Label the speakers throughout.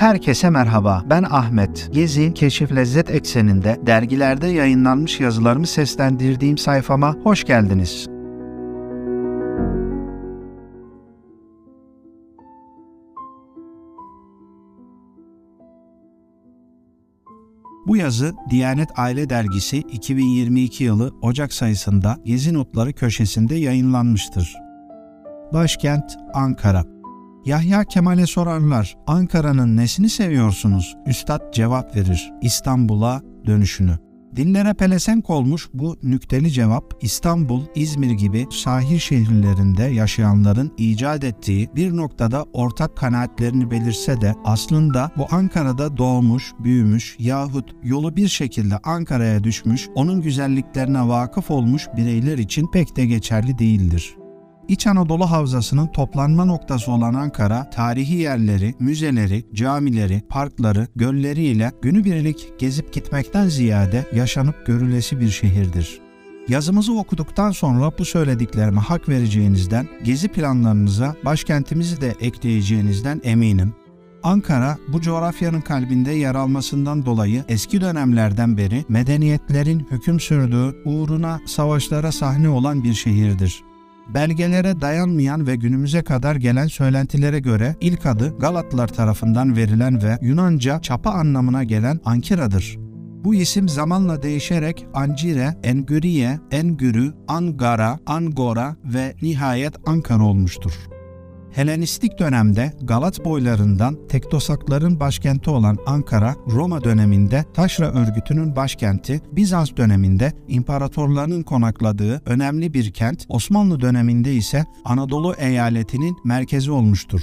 Speaker 1: Herkese merhaba. Ben Ahmet. Gezi, Keşif Lezzet ekseninde dergilerde yayınlanmış yazılarımı seslendirdiğim sayfama hoş geldiniz. Bu yazı Diyanet Aile Dergisi 2022 yılı Ocak sayısında Gezi Notları köşesinde yayınlanmıştır. Başkent Ankara Yahya Kemal'e sorarlar, Ankara'nın nesini seviyorsunuz? Üstad cevap verir, İstanbul'a dönüşünü. Dillere pelesenk olmuş bu nükteli cevap İstanbul, İzmir gibi sahil şehirlerinde yaşayanların icat ettiği bir noktada ortak kanaatlerini belirse de aslında bu Ankara'da doğmuş, büyümüş yahut yolu bir şekilde Ankara'ya düşmüş, onun güzelliklerine vakıf olmuş bireyler için pek de geçerli değildir. İç Anadolu Havzası'nın toplanma noktası olan Ankara, tarihi yerleri, müzeleri, camileri, parkları, gölleriyle günübirlik gezip gitmekten ziyade yaşanıp görülesi bir şehirdir. Yazımızı okuduktan sonra bu söylediklerime hak vereceğinizden, gezi planlarınıza başkentimizi de ekleyeceğinizden eminim. Ankara bu coğrafyanın kalbinde yer almasından dolayı eski dönemlerden beri medeniyetlerin hüküm sürdüğü, uğruna savaşlara sahne olan bir şehirdir. Belgelere dayanmayan ve günümüze kadar gelen söylentilere göre ilk adı Galatlılar tarafından verilen ve Yunanca çapa anlamına gelen Ankira'dır. Bu isim zamanla değişerek Ancire, Engüriye, Engürü, Angara, Angora ve nihayet Ankara olmuştur. Helenistik dönemde Galat boylarından Tektosakların başkenti olan Ankara, Roma döneminde Taşra örgütünün başkenti, Bizans döneminde imparatorlarının konakladığı önemli bir kent, Osmanlı döneminde ise Anadolu eyaletinin merkezi olmuştur.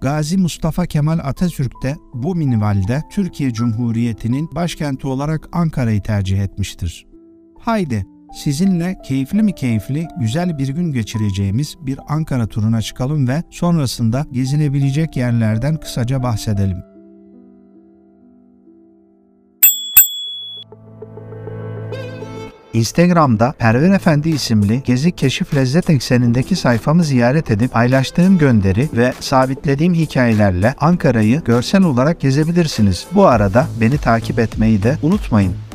Speaker 1: Gazi Mustafa Kemal Atatürk de bu minvalde Türkiye Cumhuriyeti'nin başkenti olarak Ankara'yı tercih etmiştir. Haydi Sizinle keyifli mi keyifli, güzel bir gün geçireceğimiz bir Ankara turuna çıkalım ve sonrasında gezinebilecek yerlerden kısaca bahsedelim. Instagram'da Perver Efendi isimli Gezi Keşif Lezzet eksenindeki sayfamı ziyaret edip paylaştığım gönderi ve sabitlediğim hikayelerle Ankara'yı görsel olarak gezebilirsiniz. Bu arada beni takip etmeyi de unutmayın.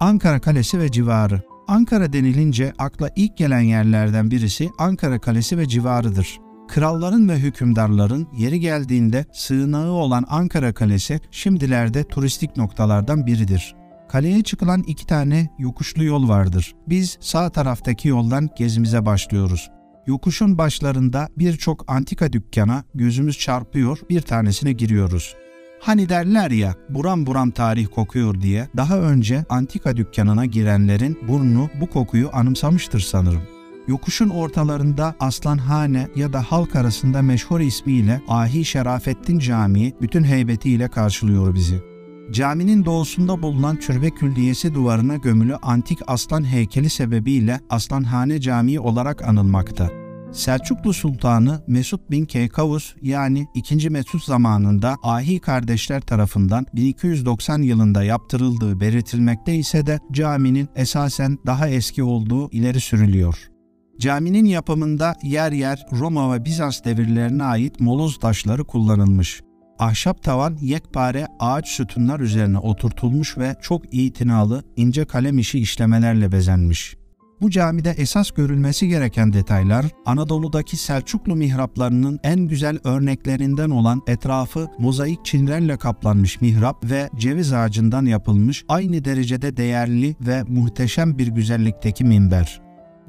Speaker 1: Ankara Kalesi ve civarı. Ankara denilince akla ilk gelen yerlerden birisi Ankara Kalesi ve civarıdır. Kralların ve hükümdarların yeri geldiğinde sığınağı olan Ankara Kalesi şimdilerde turistik noktalardan biridir. Kaleye çıkılan iki tane yokuşlu yol vardır. Biz sağ taraftaki yoldan gezimize başlıyoruz. Yokuşun başlarında birçok antika dükkana gözümüz çarpıyor, bir tanesine giriyoruz. Hani derler ya buram buram tarih kokuyor diye daha önce antika dükkanına girenlerin burnu bu kokuyu anımsamıştır sanırım. Yokuşun ortalarında Aslanhane ya da halk arasında meşhur ismiyle Ahi Şerafettin Camii bütün heybetiyle karşılıyor bizi. Caminin doğusunda bulunan türbe külliyesi duvarına gömülü antik aslan heykeli sebebiyle Aslanhane Camii olarak anılmakta. Selçuklu Sultanı Mesut bin Keykavus yani 2. Mesut zamanında Ahi kardeşler tarafından 1290 yılında yaptırıldığı belirtilmekte ise de caminin esasen daha eski olduğu ileri sürülüyor. Caminin yapımında yer yer Roma ve Bizans devirlerine ait moloz taşları kullanılmış. Ahşap tavan yekpare ağaç sütunlar üzerine oturtulmuş ve çok itinalı ince kalem işi işlemelerle bezenmiş. Bu camide esas görülmesi gereken detaylar Anadolu'daki Selçuklu mihraplarının en güzel örneklerinden olan etrafı mozaik çinlerle kaplanmış mihrap ve ceviz ağacından yapılmış aynı derecede değerli ve muhteşem bir güzellikteki minber.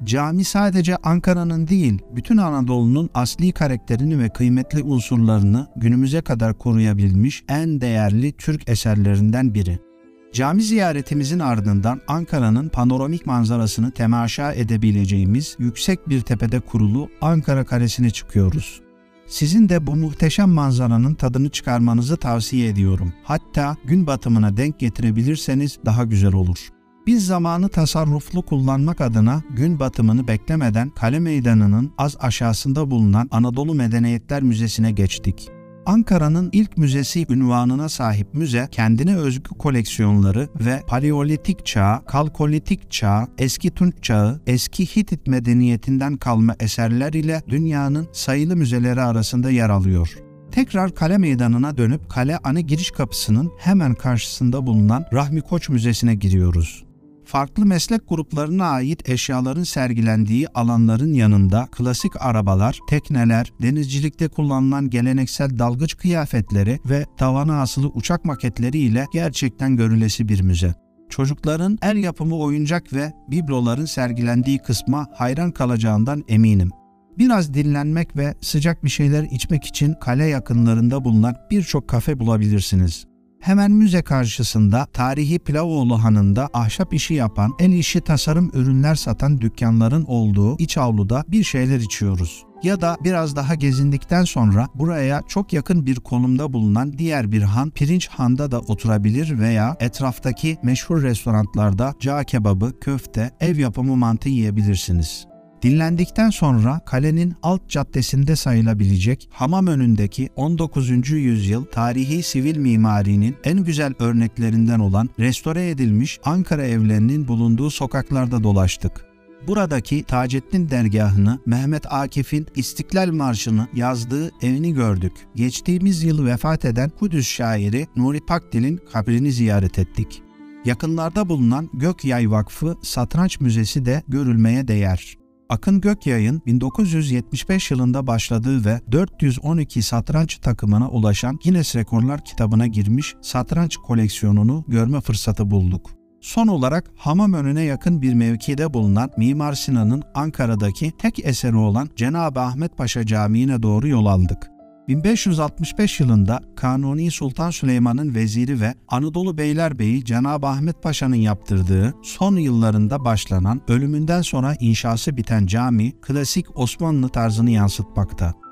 Speaker 1: Cami sadece Ankara'nın değil, bütün Anadolu'nun asli karakterini ve kıymetli unsurlarını günümüze kadar koruyabilmiş en değerli Türk eserlerinden biri. Cami ziyaretimizin ardından Ankara'nın panoramik manzarasını temaşa edebileceğimiz yüksek bir tepede kurulu Ankara Kalesi'ne çıkıyoruz. Sizin de bu muhteşem manzaranın tadını çıkarmanızı tavsiye ediyorum. Hatta gün batımına denk getirebilirseniz daha güzel olur. Biz zamanı tasarruflu kullanmak adına gün batımını beklemeden Kale Meydanı'nın az aşağısında bulunan Anadolu Medeniyetler Müzesi'ne geçtik. Ankara'nın ilk müzesi ünvanına sahip müze kendine özgü koleksiyonları ve Paleolitik çağ, Kalkolitik çağ, Eski Tunç çağı, eski Hitit medeniyetinden kalma eserler ile dünyanın sayılı müzeleri arasında yer alıyor. Tekrar kale meydanına dönüp kale ana giriş kapısının hemen karşısında bulunan Rahmi Koç Müzesi'ne giriyoruz farklı meslek gruplarına ait eşyaların sergilendiği alanların yanında klasik arabalar, tekneler, denizcilikte kullanılan geleneksel dalgıç kıyafetleri ve tavana asılı uçak maketleri ile gerçekten görülesi bir müze. Çocukların el yapımı oyuncak ve bibloların sergilendiği kısma hayran kalacağından eminim. Biraz dinlenmek ve sıcak bir şeyler içmek için kale yakınlarında bulunan birçok kafe bulabilirsiniz. Hemen müze karşısında tarihi Pilavoğlu Hanı'nda ahşap işi yapan, el işi tasarım ürünler satan dükkanların olduğu iç avluda bir şeyler içiyoruz. Ya da biraz daha gezindikten sonra buraya çok yakın bir konumda bulunan diğer bir han Pirinç Han'da da oturabilir veya etraftaki meşhur restoranlarda cağ kebabı, köfte, ev yapımı mantı yiyebilirsiniz. Dinlendikten sonra kalenin alt caddesinde sayılabilecek hamam önündeki 19. yüzyıl tarihi sivil mimarinin en güzel örneklerinden olan restore edilmiş Ankara evlerinin bulunduğu sokaklarda dolaştık. Buradaki Taceddin dergahını, Mehmet Akif'in İstiklal Marşı'nı yazdığı evini gördük. Geçtiğimiz yıl vefat eden Kudüs şairi Nuri Pakdil'in kabrini ziyaret ettik. Yakınlarda bulunan Gökyay Vakfı Satranç Müzesi de görülmeye değer. Akın Gökyay'ın 1975 yılında başladığı ve 412 satranç takımına ulaşan Guinness Rekorlar kitabına girmiş satranç koleksiyonunu görme fırsatı bulduk. Son olarak hamam önüne yakın bir mevkide bulunan Mimar Sinan'ın Ankara'daki tek eseri olan Cenab-ı Ahmet Paşa Camii'ne doğru yol aldık. 1565 yılında Kanuni Sultan Süleyman'ın veziri ve Anadolu Beylerbeyi Cenab-ı Ahmet Paşa'nın yaptırdığı son yıllarında başlanan ölümünden sonra inşası biten cami klasik Osmanlı tarzını yansıtmakta.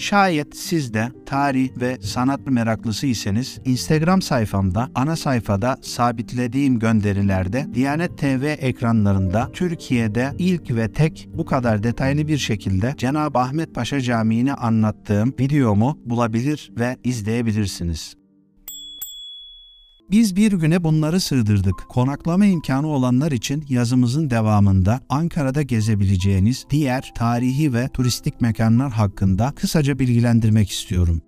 Speaker 1: Şayet siz de tarih ve sanat meraklısıysanız Instagram sayfamda ana sayfada sabitlediğim gönderilerde Diyanet TV ekranlarında Türkiye'de ilk ve tek bu kadar detaylı bir şekilde Cenab-ı Ahmet Paşa Camii'ni anlattığım videomu bulabilir ve izleyebilirsiniz. Biz bir güne bunları sığdırdık. Konaklama imkanı olanlar için yazımızın devamında Ankara'da gezebileceğiniz diğer tarihi ve turistik mekanlar hakkında kısaca bilgilendirmek istiyorum.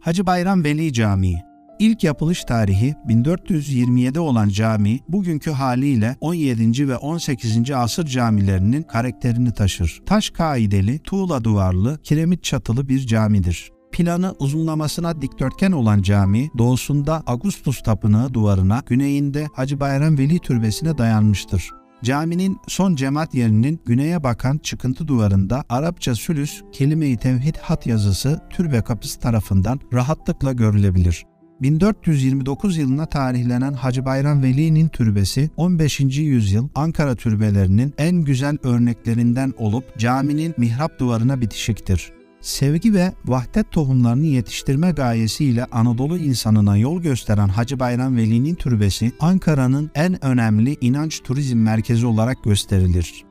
Speaker 1: Hacı Bayram Veli Camii İlk yapılış tarihi 1427 olan cami bugünkü haliyle 17. ve 18. asır camilerinin karakterini taşır. Taş kaideli, tuğla duvarlı, kiremit çatılı bir camidir planı uzunlamasına dikdörtgen olan cami doğusunda Agustus Tapınağı duvarına, güneyinde Hacı Bayram Veli Türbesi'ne dayanmıştır. Caminin son cemaat yerinin güneye bakan çıkıntı duvarında Arapça sülüs kelime-i tevhid hat yazısı türbe kapısı tarafından rahatlıkla görülebilir. 1429 yılına tarihlenen Hacı Bayram Veli'nin türbesi 15. yüzyıl Ankara türbelerinin en güzel örneklerinden olup caminin mihrap duvarına bitişiktir sevgi ve vahdet tohumlarını yetiştirme gayesiyle Anadolu insanına yol gösteren Hacı Bayram Veli'nin türbesi Ankara'nın en önemli inanç turizm merkezi olarak gösterilir.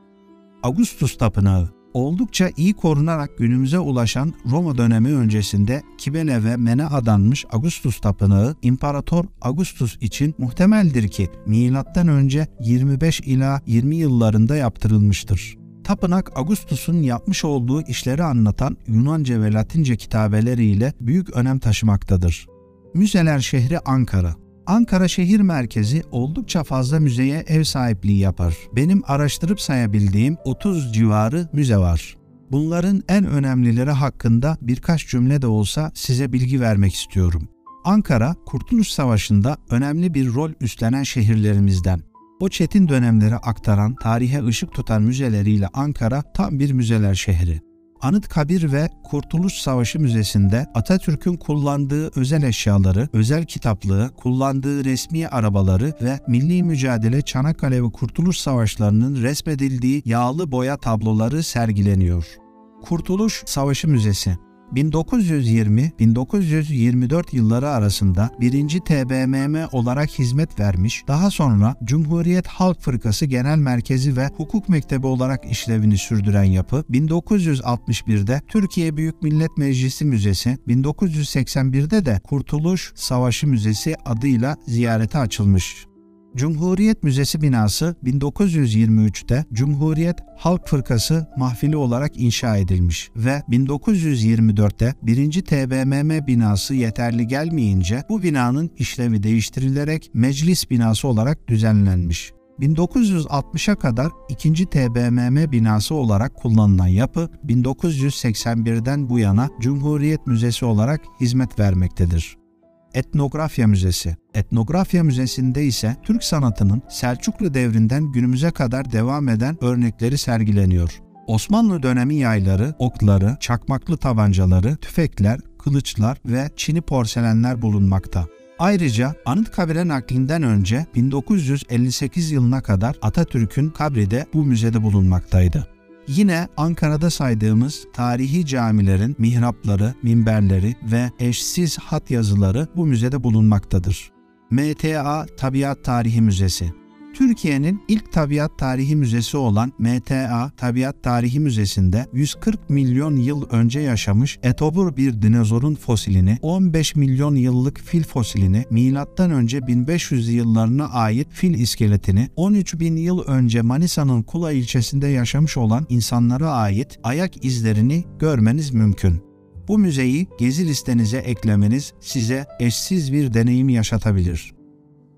Speaker 1: Augustus Tapınağı oldukça iyi korunarak günümüze ulaşan Roma dönemi öncesinde Kibele ve Mene adanmış Augustus Tapınağı İmparator Augustus için muhtemeldir ki M.Ö. 25 ila 20 yıllarında yaptırılmıştır. Tapınak Augustus'un yapmış olduğu işleri anlatan Yunanca ve Latince kitabeleriyle büyük önem taşımaktadır. Müzeler şehri Ankara. Ankara şehir merkezi oldukça fazla müzeye ev sahipliği yapar. Benim araştırıp sayabildiğim 30 civarı müze var. Bunların en önemlileri hakkında birkaç cümle de olsa size bilgi vermek istiyorum. Ankara, Kurtuluş Savaşı'nda önemli bir rol üstlenen şehirlerimizden. O çetin dönemleri aktaran, tarihe ışık tutan müzeleriyle Ankara tam bir müzeler şehri. Anıtkabir ve Kurtuluş Savaşı Müzesi'nde Atatürk'ün kullandığı özel eşyaları, özel kitaplığı, kullandığı resmi arabaları ve milli mücadele Çanakkale ve Kurtuluş Savaşlarının resmedildiği yağlı boya tabloları sergileniyor. Kurtuluş Savaşı Müzesi 1920-1924 yılları arasında 1. TBMM olarak hizmet vermiş, daha sonra Cumhuriyet Halk Fırkası Genel Merkezi ve Hukuk Mektebi olarak işlevini sürdüren yapı, 1961'de Türkiye Büyük Millet Meclisi Müzesi, 1981'de de Kurtuluş Savaşı Müzesi adıyla ziyarete açılmış. Cumhuriyet Müzesi binası 1923'te Cumhuriyet Halk Fırkası mahfili olarak inşa edilmiş ve 1924'te 1. TBMM binası yeterli gelmeyince bu binanın işlevi değiştirilerek meclis binası olarak düzenlenmiş. 1960'a kadar 2. TBMM binası olarak kullanılan yapı 1981'den bu yana Cumhuriyet Müzesi olarak hizmet vermektedir. Etnografya Müzesi. Etnografya Müzesi'nde ise Türk sanatının Selçuklu devrinden günümüze kadar devam eden örnekleri sergileniyor. Osmanlı dönemi yayları, okları, çakmaklı tabancaları, tüfekler, kılıçlar ve çini porselenler bulunmakta. Ayrıca Anıtkabir'e naklinden önce 1958 yılına kadar Atatürk'ün kabri de bu müzede bulunmaktaydı. Yine Ankara'da saydığımız tarihi camilerin mihrapları, minberleri ve eşsiz hat yazıları bu müzede bulunmaktadır. MTA Tabiat Tarihi Müzesi Türkiye'nin ilk tabiat tarihi müzesi olan MTA Tabiat Tarihi Müzesi'nde 140 milyon yıl önce yaşamış etobur bir dinozorun fosilini, 15 milyon yıllık fil fosilini, milattan önce 1500 yıllarına ait fil iskeletini, 13 bin yıl önce Manisa'nın Kula ilçesinde yaşamış olan insanlara ait ayak izlerini görmeniz mümkün. Bu müzeyi gezi listenize eklemeniz size eşsiz bir deneyim yaşatabilir.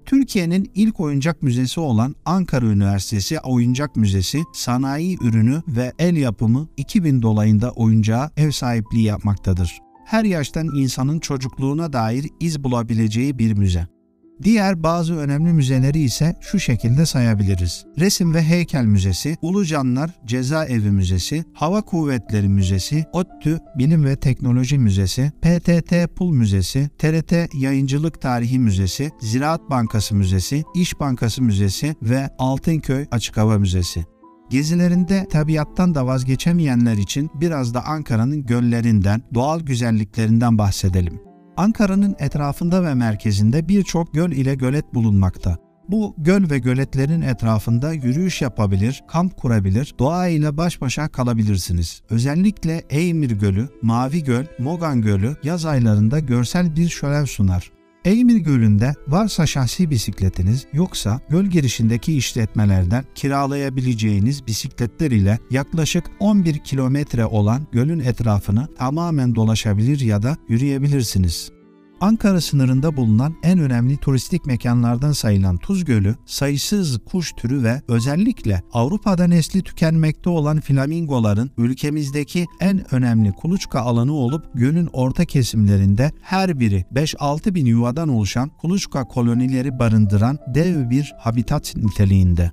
Speaker 1: Türkiye'nin ilk oyuncak müzesi olan Ankara Üniversitesi Oyuncak Müzesi sanayi ürünü ve el yapımı 2000 dolayında oyuncağa ev sahipliği yapmaktadır. Her yaştan insanın çocukluğuna dair iz bulabileceği bir müze. Diğer bazı önemli müzeleri ise şu şekilde sayabiliriz. Resim ve Heykel Müzesi, Ulucanlar Cezaevi Müzesi, Hava Kuvvetleri Müzesi, ODTÜ Bilim ve Teknoloji Müzesi, PTT Pul Müzesi, TRT Yayıncılık Tarihi Müzesi, Ziraat Bankası Müzesi, İş Bankası Müzesi ve Altınköy Açık Hava Müzesi. Gezilerinde tabiattan da vazgeçemeyenler için biraz da Ankara'nın göllerinden, doğal güzelliklerinden bahsedelim. Ankara'nın etrafında ve merkezinde birçok göl ile gölet bulunmakta. Bu göl ve göletlerin etrafında yürüyüş yapabilir, kamp kurabilir, doğa ile baş başa kalabilirsiniz. Özellikle Eymir Gölü, Mavi Göl, Mogan Gölü yaz aylarında görsel bir şölen sunar. Eymir Gölü'nde varsa şahsi bisikletiniz yoksa göl girişindeki işletmelerden kiralayabileceğiniz bisikletler ile yaklaşık 11 kilometre olan gölün etrafını tamamen dolaşabilir ya da yürüyebilirsiniz. Ankara sınırında bulunan en önemli turistik mekanlardan sayılan Tuz Gölü, sayısız kuş türü ve özellikle Avrupa'da nesli tükenmekte olan flamingoların ülkemizdeki en önemli kuluçka alanı olup gölün orta kesimlerinde her biri 5-6 bin yuvadan oluşan kuluçka kolonileri barındıran dev bir habitat niteliğinde.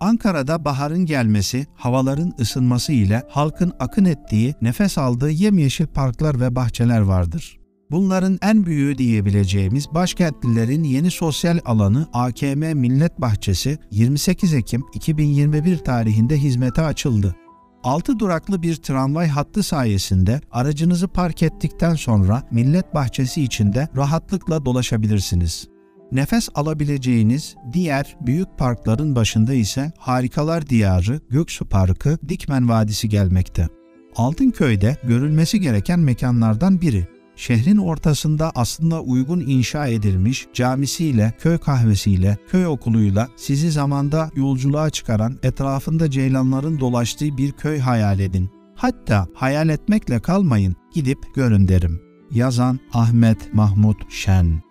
Speaker 1: Ankara'da baharın gelmesi, havaların ısınması ile halkın akın ettiği, nefes aldığı yemyeşil parklar ve bahçeler vardır. Bunların en büyüğü diyebileceğimiz başkentlilerin yeni sosyal alanı AKM Millet Bahçesi 28 Ekim 2021 tarihinde hizmete açıldı. 6 duraklı bir tramvay hattı sayesinde aracınızı park ettikten sonra Millet Bahçesi içinde rahatlıkla dolaşabilirsiniz. Nefes alabileceğiniz diğer büyük parkların başında ise Harikalar Diyarı, Göksu Parkı, Dikmen Vadisi gelmekte. Altınköy'de görülmesi gereken mekanlardan biri. Şehrin ortasında aslında uygun inşa edilmiş camisiyle, köy kahvesiyle, köy okuluyla sizi zamanda yolculuğa çıkaran etrafında ceylanların dolaştığı bir köy hayal edin. Hatta hayal etmekle kalmayın, gidip görün derim. Yazan Ahmet Mahmut Şen